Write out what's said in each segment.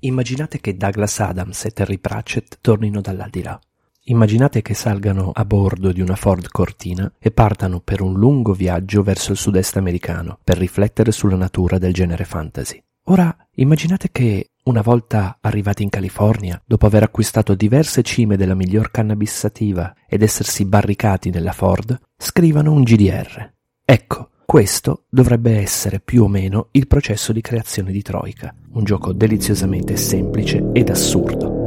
Immaginate che Douglas Adams e Terry Pratchett tornino dall'aldilà. Immaginate che salgano a bordo di una Ford Cortina e partano per un lungo viaggio verso il sud-est americano per riflettere sulla natura del genere fantasy. Ora immaginate che, una volta arrivati in California, dopo aver acquistato diverse cime della miglior cannabis sativa ed essersi barricati nella Ford, scrivano un GDR. Ecco, questo dovrebbe essere più o meno il processo di creazione di Troika, un gioco deliziosamente semplice ed assurdo.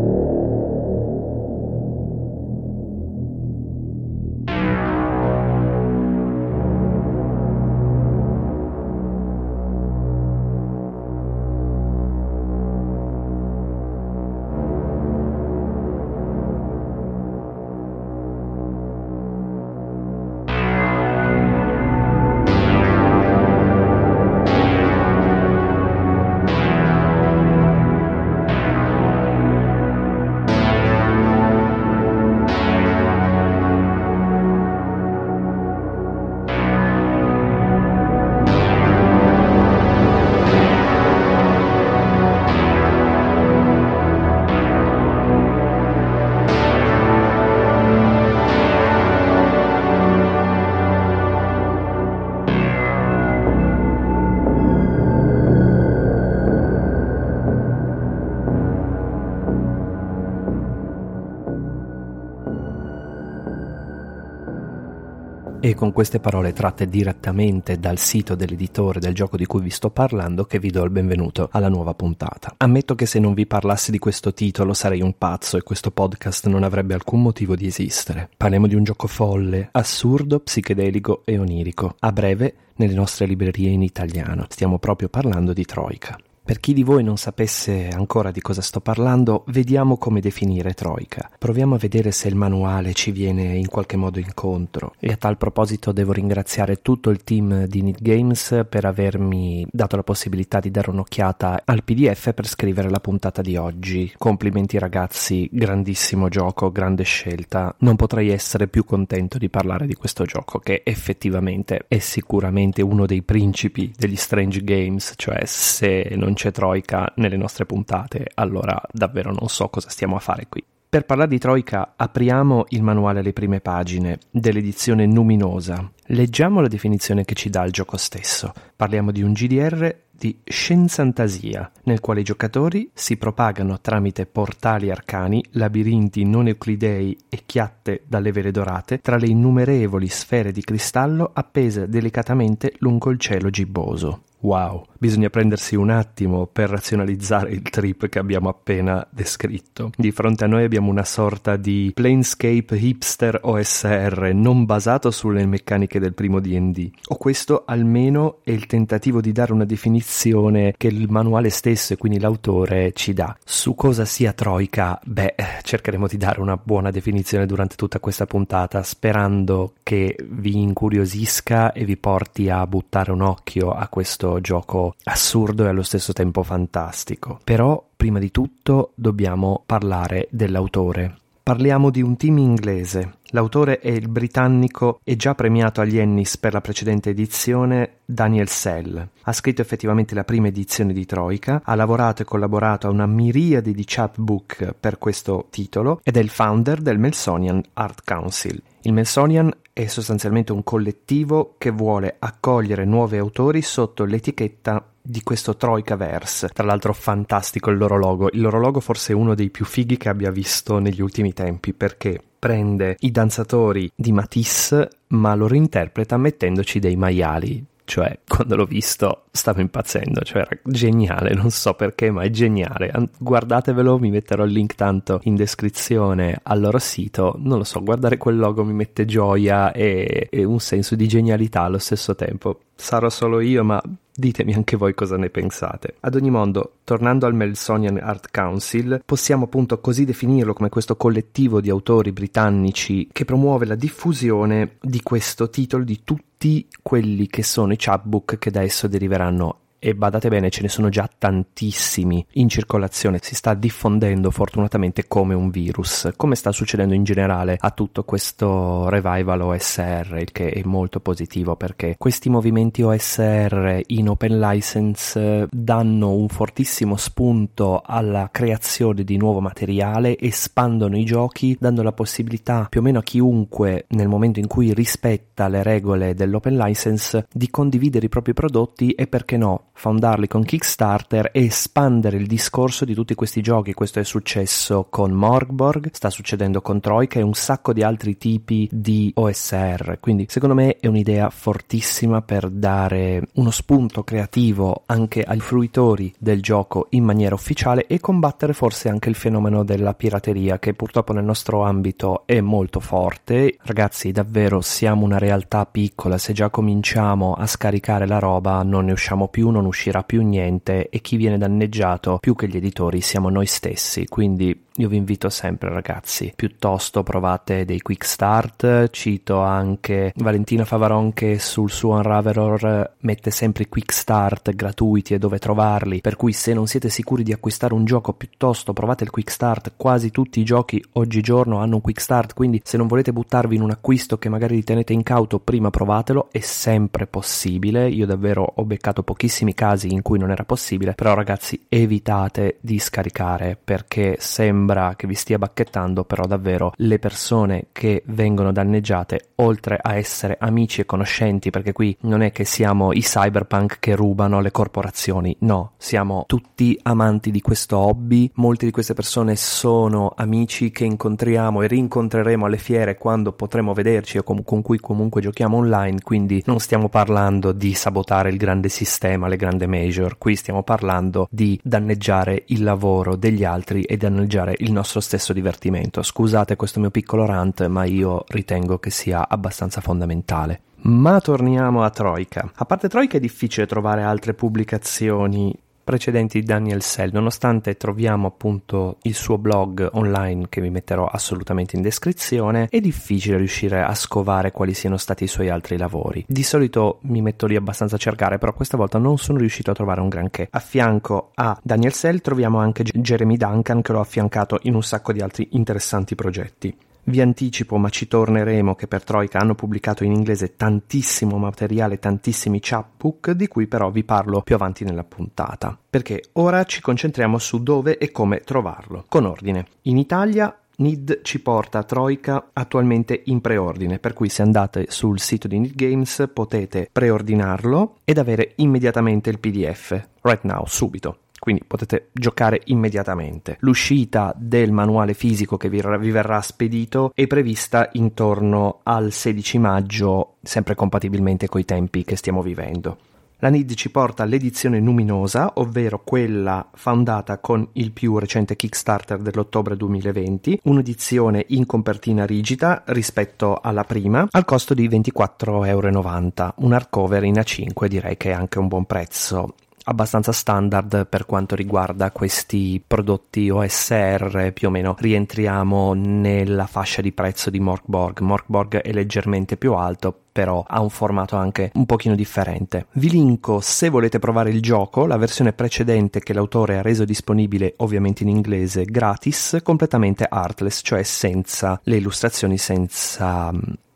E con queste parole tratte direttamente dal sito dell'editore del gioco di cui vi sto parlando che vi do il benvenuto alla nuova puntata. Ammetto che se non vi parlassi di questo titolo sarei un pazzo e questo podcast non avrebbe alcun motivo di esistere. Parliamo di un gioco folle, assurdo, psichedelico e onirico. A breve nelle nostre librerie in italiano. Stiamo proprio parlando di Troika. Per chi di voi non sapesse ancora di cosa sto parlando, vediamo come definire Troika. Proviamo a vedere se il manuale ci viene in qualche modo incontro. E a tal proposito devo ringraziare tutto il team di Need Games per avermi dato la possibilità di dare un'occhiata al PDF per scrivere la puntata di oggi. Complimenti ragazzi, grandissimo gioco, grande scelta. Non potrei essere più contento di parlare di questo gioco che effettivamente è sicuramente uno dei principi degli Strange Games, cioè se non non c'è Troika nelle nostre puntate, allora davvero non so cosa stiamo a fare qui. Per parlare di Troika apriamo il manuale alle prime pagine dell'edizione Numinosa. Leggiamo la definizione che ci dà il gioco stesso. Parliamo di un GDR di scienzantasia, nel quale i giocatori si propagano tramite portali arcani, labirinti non euclidei e chiatte dalle vele dorate tra le innumerevoli sfere di cristallo appese delicatamente lungo il cielo gibboso. Wow, bisogna prendersi un attimo per razionalizzare il trip che abbiamo appena descritto. Di fronte a noi abbiamo una sorta di planescape hipster OSR non basato sulle meccaniche del primo DD. O questo almeno è il tentativo di dare una definizione che il manuale stesso e quindi l'autore ci dà. Su cosa sia Troika? Beh, cercheremo di dare una buona definizione durante tutta questa puntata, sperando che vi incuriosisca e vi porti a buttare un occhio a questo gioco assurdo e allo stesso tempo fantastico. Però, prima di tutto, dobbiamo parlare dell'autore. Parliamo di un team inglese. L'autore è il britannico e già premiato agli Ennis per la precedente edizione Daniel Sell. Ha scritto effettivamente la prima edizione di Troika, ha lavorato e collaborato a una miriade di chapbook per questo titolo ed è il founder del Melsonian Art Council. Il Melsonian è sostanzialmente un collettivo che vuole accogliere nuovi autori sotto l'etichetta di questo Troika Verse. Tra l'altro fantastico il loro logo. Il loro logo forse è uno dei più fighi che abbia visto negli ultimi tempi perché prende i danzatori di Matisse ma lo reinterpreta mettendoci dei maiali cioè quando l'ho visto stavo impazzendo, cioè era geniale, non so perché, ma è geniale. Guardatevelo, mi metterò il link tanto in descrizione al loro sito, non lo so, guardare quel logo mi mette gioia e, e un senso di genialità allo stesso tempo. Sarò solo io, ma Ditemi anche voi cosa ne pensate. Ad ogni modo, tornando al Melsonian Art Council, possiamo appunto così definirlo come questo collettivo di autori britannici che promuove la diffusione di questo titolo di tutti quelli che sono i chapbook che da esso deriveranno e badate bene ce ne sono già tantissimi in circolazione, si sta diffondendo fortunatamente come un virus, come sta succedendo in generale a tutto questo revival OSR, il che è molto positivo perché questi movimenti OSR in open license danno un fortissimo spunto alla creazione di nuovo materiale, espandono i giochi dando la possibilità più o meno a chiunque nel momento in cui rispetta le regole dell'open license di condividere i propri prodotti e perché no fondarli con Kickstarter e espandere il discorso di tutti questi giochi. Questo è successo con Morgborg, sta succedendo con Troika e un sacco di altri tipi di OSR. Quindi secondo me è un'idea fortissima per dare uno spunto creativo anche ai fruitori del gioco in maniera ufficiale e combattere forse anche il fenomeno della pirateria che purtroppo nel nostro ambito è molto forte. Ragazzi, davvero siamo una realtà piccola, se già cominciamo a scaricare la roba non ne usciamo più, non uscirà più niente e chi viene danneggiato più che gli editori siamo noi stessi. Quindi io vi invito sempre ragazzi, piuttosto provate dei quick start, cito anche Valentina Favaron che sul suo Unravelor mette sempre i quick start gratuiti e dove trovarli, per cui se non siete sicuri di acquistare un gioco piuttosto provate il quick start, quasi tutti i giochi oggigiorno hanno un quick start, quindi se non volete buttarvi in un acquisto che magari ritenete incauto prima provatelo, è sempre possibile, io davvero ho beccato pochissimi casi in cui non era possibile, però ragazzi evitate di scaricare perché sembra che vi stia bacchettando, però davvero le persone che vengono danneggiate, oltre a essere amici e conoscenti, perché qui non è che siamo i cyberpunk che rubano le corporazioni, no, siamo tutti amanti di questo hobby, molte di queste persone sono amici che incontriamo e rincontreremo alle fiere quando potremo vederci o com- con cui comunque giochiamo online, quindi non stiamo parlando di sabotare il grande sistema, le grandi major, qui stiamo parlando di danneggiare il lavoro degli altri e danneggiare il nostro stesso divertimento. Scusate questo mio piccolo rant, ma io ritengo che sia abbastanza fondamentale. Ma torniamo a Troika. A parte Troika è difficile trovare altre pubblicazioni precedenti di Daniel Sell, nonostante troviamo appunto il suo blog online che vi metterò assolutamente in descrizione, è difficile riuscire a scovare quali siano stati i suoi altri lavori. Di solito mi metto lì abbastanza a cercare, però questa volta non sono riuscito a trovare un granché. A fianco a Daniel Sell troviamo anche Jeremy Duncan che l'ho affiancato in un sacco di altri interessanti progetti. Vi anticipo, ma ci torneremo, che per Troika hanno pubblicato in inglese tantissimo materiale, tantissimi chapbook, di cui però vi parlo più avanti nella puntata. Perché ora ci concentriamo su dove e come trovarlo. Con ordine. In Italia Nid ci porta a Troika attualmente in preordine, per cui se andate sul sito di Nid Games potete preordinarlo ed avere immediatamente il PDF, right now, subito quindi potete giocare immediatamente. L'uscita del manuale fisico che vi, vi, verrà spedito è prevista intorno al 16 maggio, sempre compatibilmente con i tempi che stiamo vivendo. La NID ci porta all'edizione luminosa, ovvero quella fondata con il più recente Kickstarter dell'ottobre 2020, un'edizione in copertina rigida rispetto alla prima, al costo di 24,90 euro. Un hardcover in A5 direi che è anche un buon prezzo abbastanza standard per quanto riguarda questi prodotti OSR, più o meno rientriamo nella fascia di prezzo di Morkborg. Morkborg è leggermente più alto, però ha un formato anche un pochino differente. Vi linko se volete provare il gioco la versione precedente che l'autore ha reso disponibile ovviamente in inglese gratis, completamente artless, cioè senza le illustrazioni, senza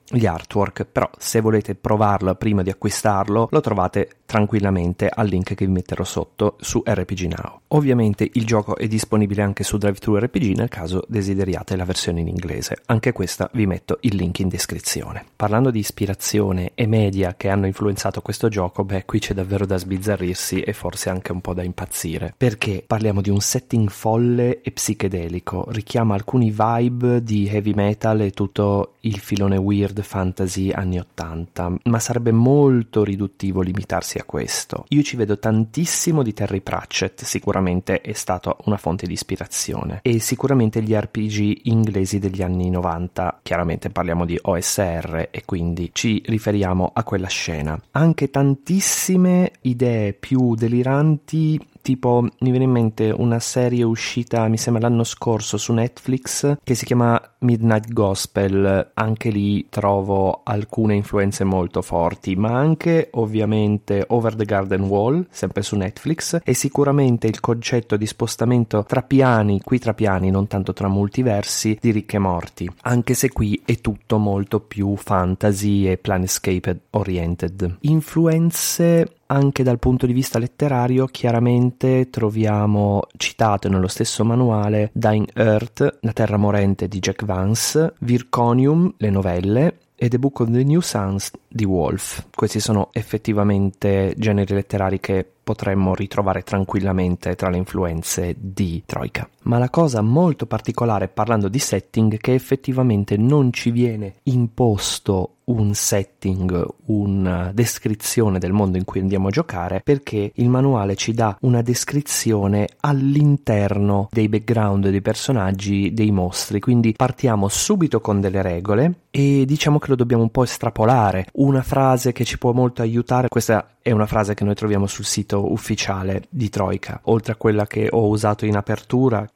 gli artwork, però se volete provarlo prima di acquistarlo lo trovate tranquillamente al link che vi metterò sotto su RPG Now. Ovviamente il gioco è disponibile anche su DriveThruRPG nel caso desideriate la versione in inglese, anche questa vi metto il link in descrizione. Parlando di ispirazione e media che hanno influenzato questo gioco, beh qui c'è davvero da sbizzarrirsi e forse anche un po' da impazzire, perché parliamo di un setting folle e psichedelico, richiama alcuni vibe di heavy metal e tutto il filone weird fantasy anni 80, ma sarebbe molto riduttivo limitarsi a questo. Io ci vedo tantissimo di Terry Pratchett, sicuramente è stata una fonte di ispirazione, e sicuramente gli RPG inglesi degli anni 90, chiaramente parliamo di OSR e quindi ci riferiamo a quella scena. Anche tantissime idee più deliranti tipo mi viene in mente una serie uscita mi sembra l'anno scorso su Netflix che si chiama Midnight Gospel. Anche lì trovo alcune influenze molto forti ma anche ovviamente Over the Garden Wall sempre su Netflix e sicuramente il concetto di spostamento tra piani qui tra piani non tanto tra multiversi di Ricche Morti. Anche se qui è tutto molto più fantasy e planescape oriented influenze anche dal punto di vista letterario chiaramente troviamo citato nello stesso manuale Dying Earth, La Terra Morente di Jack Vance, Virconium, le novelle, e The Book of the New Suns di Wolf. Questi sono effettivamente generi letterari che potremmo ritrovare tranquillamente tra le influenze di Troika. Ma la cosa molto particolare parlando di setting che effettivamente non ci viene imposto un setting, una descrizione del mondo in cui andiamo a giocare, perché il manuale ci dà una descrizione all'interno dei background dei personaggi, dei mostri, quindi partiamo subito con delle regole e diciamo che lo dobbiamo un po' estrapolare. Una frase che ci può molto aiutare, questa è una frase che noi troviamo sul sito ufficiale di Troika, oltre a quella che ho usato in apertura,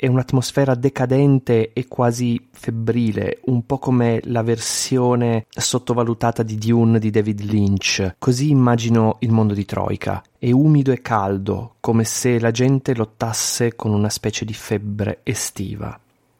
è un'atmosfera decadente e quasi febbrile, un po' come la versione sottovalutata di Dune di David Lynch. Così immagino il mondo di Troika. È umido e caldo, come se la gente lottasse con una specie di febbre estiva.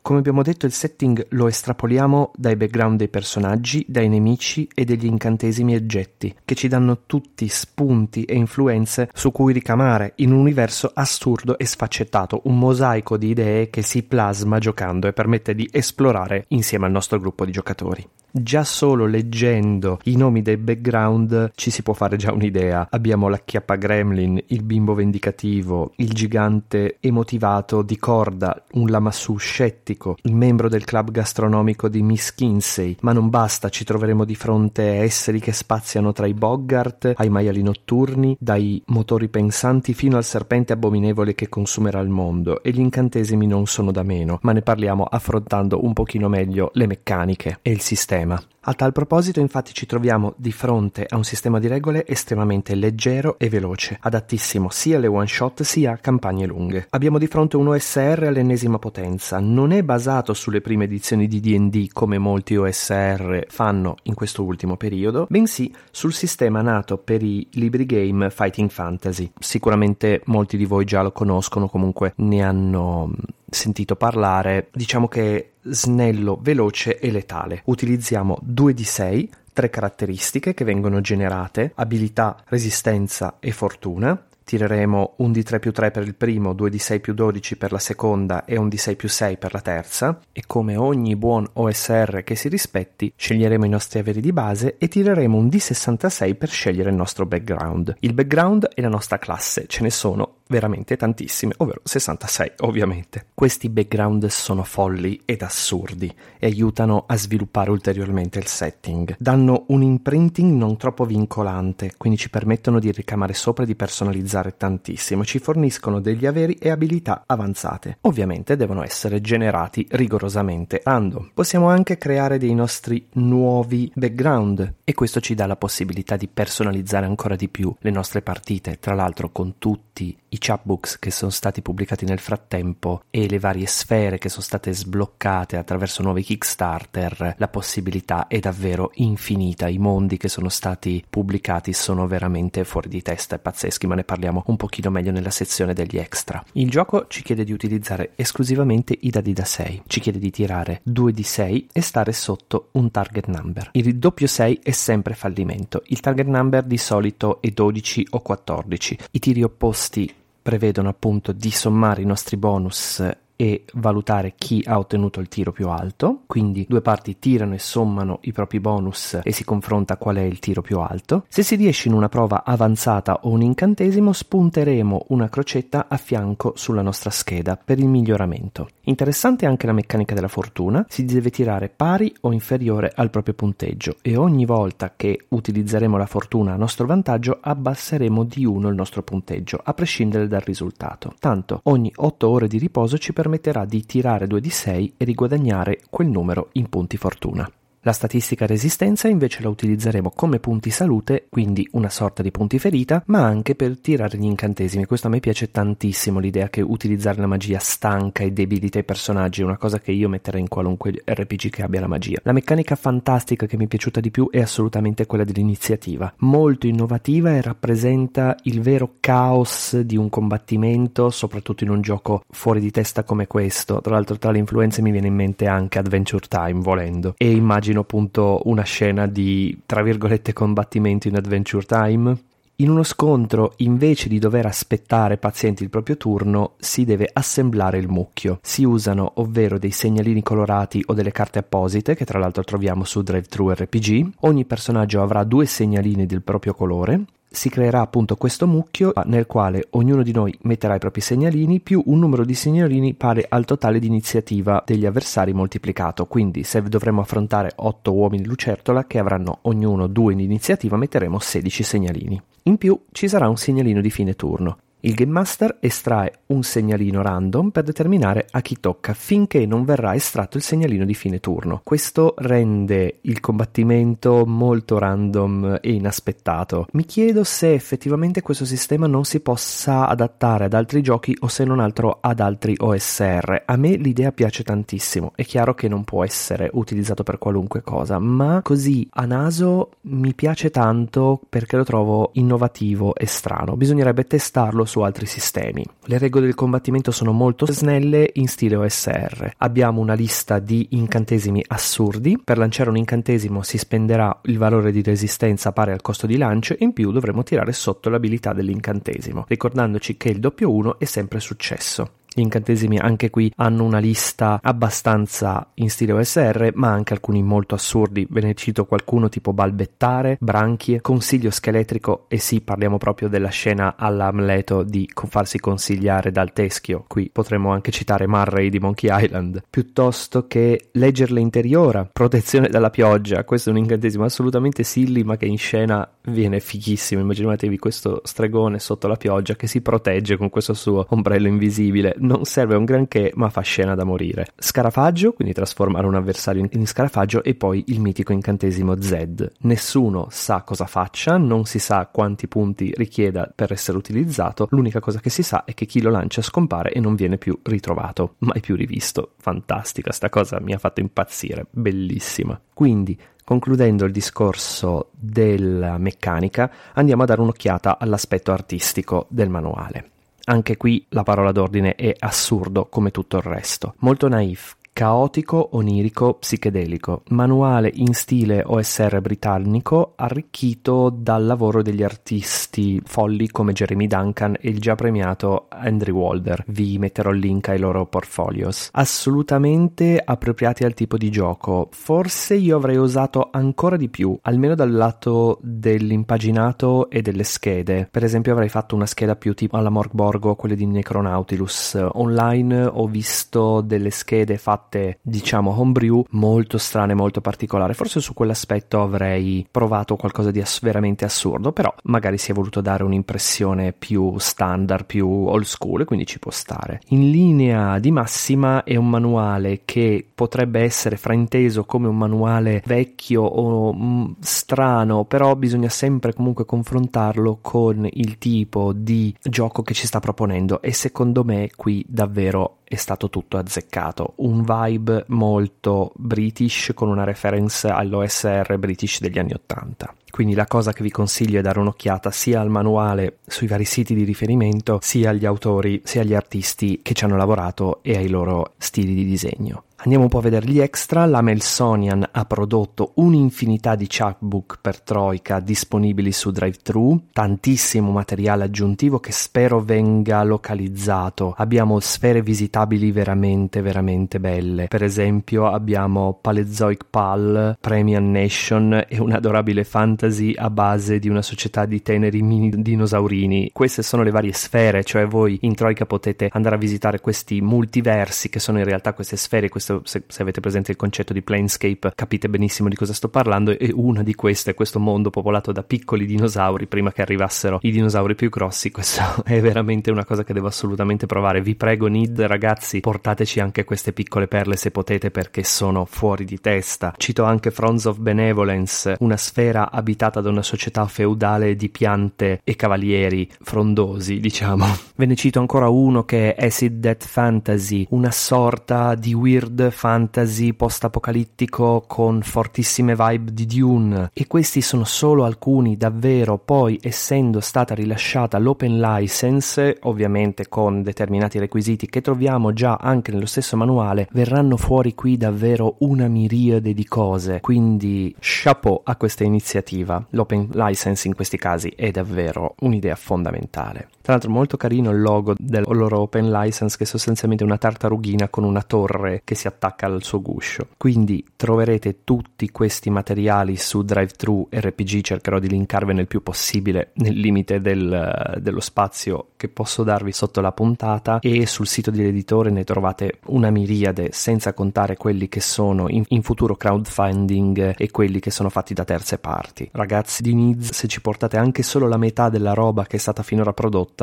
Come abbiamo detto il setting lo estrapoliamo dai background dei personaggi, dai nemici e degli incantesimi e oggetti, che ci danno tutti spunti e influenze su cui ricamare in un universo assurdo e sfaccettato, un mosaico di idee che si plasma giocando e permette di esplorare insieme al nostro gruppo di giocatori. Già solo leggendo i nomi dei background ci si può fare già un'idea. Abbiamo la chiappa gremlin, il bimbo vendicativo, il gigante emotivato di corda, un lamassù scettico, il membro del club gastronomico di Miss Kinsey. Ma non basta, ci troveremo di fronte a esseri che spaziano tra i boggart, ai maiali notturni, dai motori pensanti fino al serpente abominevole che consumerà il mondo. E gli incantesimi non sono da meno, ma ne parliamo affrontando un pochino meglio le meccaniche e il sistema sistema. A tal proposito infatti ci troviamo di fronte a un sistema di regole estremamente leggero e veloce, adattissimo sia alle one shot sia a campagne lunghe. Abbiamo di fronte un OSR all'ennesima potenza, non è basato sulle prime edizioni di DD come molti OSR fanno in questo ultimo periodo, bensì sul sistema nato per i libri game Fighting Fantasy. Sicuramente molti di voi già lo conoscono, comunque ne hanno sentito parlare, diciamo che snello, veloce e letale. Utilizziamo 2 di 6, tre caratteristiche che vengono generate, abilità, resistenza e fortuna. Tireremo un di 3 più 3 per il primo, 2 di 6 più 12 per la seconda e un di 6 più 6 per la terza. E come ogni buon OSR che si rispetti, sceglieremo i nostri averi di base e tireremo un di 66 per scegliere il nostro background. Il background è la nostra classe, ce ne sono veramente tantissime, ovvero 66 ovviamente. Questi background sono folli ed assurdi e aiutano a sviluppare ulteriormente il setting. Danno un imprinting non troppo vincolante, quindi ci permettono di ricamare sopra e di personalizzare tantissimo, ci forniscono degli averi e abilità avanzate. Ovviamente devono essere generati rigorosamente random. Possiamo anche creare dei nostri nuovi background e questo ci dà la possibilità di personalizzare ancora di più le nostre partite, tra l'altro con tutti i i chapbooks che sono stati pubblicati nel frattempo e le varie sfere che sono state sbloccate attraverso nuovi Kickstarter, la possibilità è davvero infinita. I mondi che sono stati pubblicati sono veramente fuori di testa e pazzeschi, ma ne parliamo un pochino meglio nella sezione degli extra. Il gioco ci chiede di utilizzare esclusivamente i dadi da 6, ci chiede di tirare 2 di 6 e stare sotto un target number. Il doppio 6 è sempre fallimento, il target number di solito è 12 o 14. I tiri opposti prevedono appunto di sommare i nostri bonus e valutare chi ha ottenuto il tiro più alto, quindi due parti tirano e sommano i propri bonus e si confronta qual è il tiro più alto. Se si riesce in una prova avanzata o un incantesimo, spunteremo una crocetta a fianco sulla nostra scheda per il miglioramento. Interessante anche la meccanica della fortuna, si deve tirare pari o inferiore al proprio punteggio e ogni volta che utilizzeremo la fortuna a nostro vantaggio abbasseremo di 1 il nostro punteggio, a prescindere dal risultato. Tanto ogni 8 ore di riposo ci permetterà permetterà di tirare 2 di 6 e riguadagnare quel numero in punti fortuna. La statistica resistenza invece la utilizzeremo come punti salute, quindi una sorta di punti ferita, ma anche per tirare gli incantesimi. Questo a me piace tantissimo l'idea che utilizzare la magia stanca e debilita i personaggi, è una cosa che io metterei in qualunque RPG che abbia la magia. La meccanica fantastica che mi è piaciuta di più è assolutamente quella dell'iniziativa, molto innovativa e rappresenta il vero caos di un combattimento, soprattutto in un gioco fuori di testa come questo. Tra l'altro tra le influenze mi viene in mente anche Adventure Time volendo e immagino immagino appunto una scena di, tra virgolette, combattimento in Adventure Time. In uno scontro, invece di dover aspettare pazienti il proprio turno, si deve assemblare il mucchio. Si usano ovvero dei segnalini colorati o delle carte apposite, che tra l'altro troviamo su Drive True RPG. Ogni personaggio avrà due segnalini del proprio colore si creerà appunto questo mucchio nel quale ognuno di noi metterà i propri segnalini più un numero di segnalini pari al totale di iniziativa degli avversari moltiplicato. Quindi se dovremo affrontare 8 uomini lucertola che avranno ognuno 2 in iniziativa metteremo 16 segnalini. In più ci sarà un segnalino di fine turno. Il Game Master estrae un segnalino random per determinare a chi tocca finché non verrà estratto il segnalino di fine turno. Questo rende il combattimento molto random e inaspettato. Mi chiedo se effettivamente questo sistema non si possa adattare ad altri giochi o se non altro ad altri OSR. A me l'idea piace tantissimo. È chiaro che non può essere utilizzato per qualunque cosa, ma così a naso mi piace tanto perché lo trovo innovativo e strano. Bisognerebbe testarlo su altri sistemi. Le regole del combattimento sono molto snelle in stile OSR. Abbiamo una lista di incantesimi assurdi. Per lanciare un incantesimo si spenderà il valore di resistenza pari al costo di lancio e in più dovremo tirare sotto l'abilità dell'incantesimo, ricordandoci che il doppio 1 è sempre successo. Gli incantesimi anche qui hanno una lista abbastanza in stile OSR, ma anche alcuni molto assurdi. Ve ne cito qualcuno tipo balbettare, branchie, consiglio scheletrico e sì, parliamo proprio della scena all'Amleto di farsi consigliare dal teschio. Qui potremmo anche citare Murray di Monkey Island, piuttosto che leggerle interiora, protezione dalla pioggia. Questo è un incantesimo assolutamente silly, ma che in scena viene fighissimo. Immaginatevi questo stregone sotto la pioggia che si protegge con questo suo ombrello invisibile non serve un granché ma fa scena da morire. Scarafaggio, quindi trasformare un avversario in scarafaggio e poi il mitico incantesimo Z. Nessuno sa cosa faccia, non si sa quanti punti richieda per essere utilizzato, l'unica cosa che si sa è che chi lo lancia scompare e non viene più ritrovato, mai più rivisto. Fantastica, sta cosa mi ha fatto impazzire, bellissima. Quindi Concludendo il discorso della meccanica, andiamo a dare un'occhiata all'aspetto artistico del manuale. Anche qui la parola d'ordine è assurdo come tutto il resto. Molto naif, caotico, onirico, psichedelico, manuale in stile OSR britannico arricchito dal lavoro degli artisti folli come Jeremy Duncan e il già premiato Andrew Walder. Vi metterò il link ai loro portfolios. Assolutamente appropriati al tipo di gioco. Forse io avrei usato ancora di più, almeno dal lato dell'impaginato e delle schede. Per esempio avrei fatto una scheda più tipo alla Morgborgo, quelle di Necronautilus. Online ho visto delle schede fatte fatte diciamo homebrew molto strane, molto particolari. Forse su quell'aspetto avrei provato qualcosa di ass- veramente assurdo, però magari si è voluto dare un'impressione più standard, più old school, quindi ci può stare. In linea di massima è un manuale che potrebbe essere frainteso come un manuale vecchio o mm, strano, però bisogna sempre comunque confrontarlo con il tipo di gioco che ci sta proponendo e secondo me qui davvero è stato tutto azzeccato. Un vibe molto british con una reference all'OSR british degli anni 80. Quindi la cosa che vi consiglio è dare un'occhiata sia al manuale sui vari siti di riferimento, sia agli autori, sia agli artisti che ci hanno lavorato e ai loro stili di disegno. Andiamo un po' a vedere gli extra. La Melsonian ha prodotto un'infinità di chapbook per Troika disponibili su DriveThru, tantissimo materiale aggiuntivo che spero venga localizzato. Abbiamo sfere visitabili veramente, veramente belle. Per esempio abbiamo Palezoic Pal, Premium Nation e un'adorabile fantasy a base di una società di teneri mini dinosaurini. Queste sono le varie sfere, cioè voi in Troika potete andare a visitare questi multiversi che sono in realtà queste sfere, queste questo, se, se, avete presente il concetto di Planescape capite benissimo di cosa sto parlando e una di queste è questo mondo popolato da piccoli dinosauri prima che arrivassero i dinosauri più grossi, questo è veramente una cosa che devo assolutamente provare. Vi prego Nid ragazzi, portateci anche queste piccole perle se potete perché sono fuori di testa. Cito anche Fronds of Benevolence, una sfera abitata da una società feudale di piante e cavalieri frondosi, diciamo. Ve ne cito ancora uno che è Acid Death Fantasy, una sorta di weird fantasy post-apocalittico con fortissime vibe di Dune e questi sono solo alcuni davvero, poi essendo stata rilasciata l'open license, ovviamente con determinati requisiti che troviamo già anche nello stesso manuale, verranno fuori qui davvero una miriade di cose, quindi chapeau a questa iniziativa. L'open license in questi casi è davvero un'idea fondamentale. Tra l'altro molto carino il logo del loro open license che è sostanzialmente una tartarughina con una torre che si attacca al suo guscio. Quindi troverete tutti questi materiali su DriveThru RPG, cercherò di linkarvene il più possibile nel limite del, dello spazio che posso darvi sotto la puntata e sul sito dell'editore ne trovate una miriade senza contare quelli che sono in, in futuro crowdfunding e quelli che sono fatti da terze parti. Ragazzi di Needs, se ci portate anche solo la metà della roba che è stata finora prodotta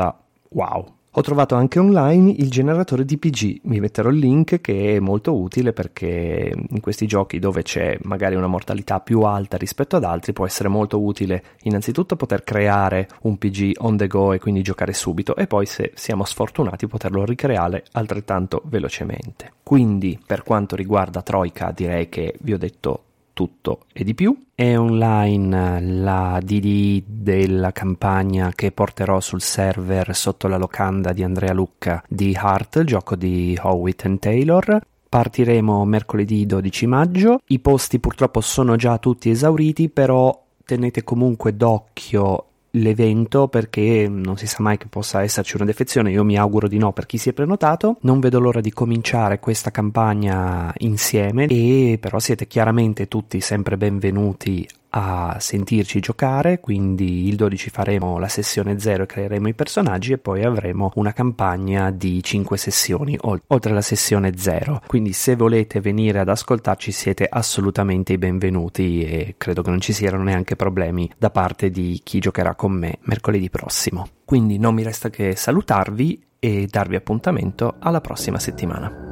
wow. Ho trovato anche online il generatore di PG, mi metterò il link che è molto utile perché in questi giochi dove c'è magari una mortalità più alta rispetto ad altri può essere molto utile innanzitutto poter creare un PG on the go e quindi giocare subito e poi se siamo sfortunati poterlo ricreare altrettanto velocemente. Quindi per quanto riguarda Troika direi che vi ho detto tutto e di più. È online la DD della campagna che porterò sul server sotto la locanda di Andrea Lucca di Heart, il gioco di Howitt and Taylor. Partiremo mercoledì 12 maggio. I posti purtroppo sono già tutti esauriti, però tenete comunque d'occhio l'evento perché non si sa mai che possa esserci una defezione, io mi auguro di no per chi si è prenotato, non vedo l'ora di cominciare questa campagna insieme e però siete chiaramente tutti sempre benvenuti a sentirci giocare, quindi il 12 faremo la sessione 0 e creeremo i personaggi e poi avremo una campagna di 5 sessioni oltre alla sessione 0. Quindi se volete venire ad ascoltarci siete assolutamente i benvenuti e credo che non ci siano neanche problemi da parte di chi giocherà con me mercoledì prossimo. Quindi non mi resta che salutarvi e darvi appuntamento alla prossima settimana.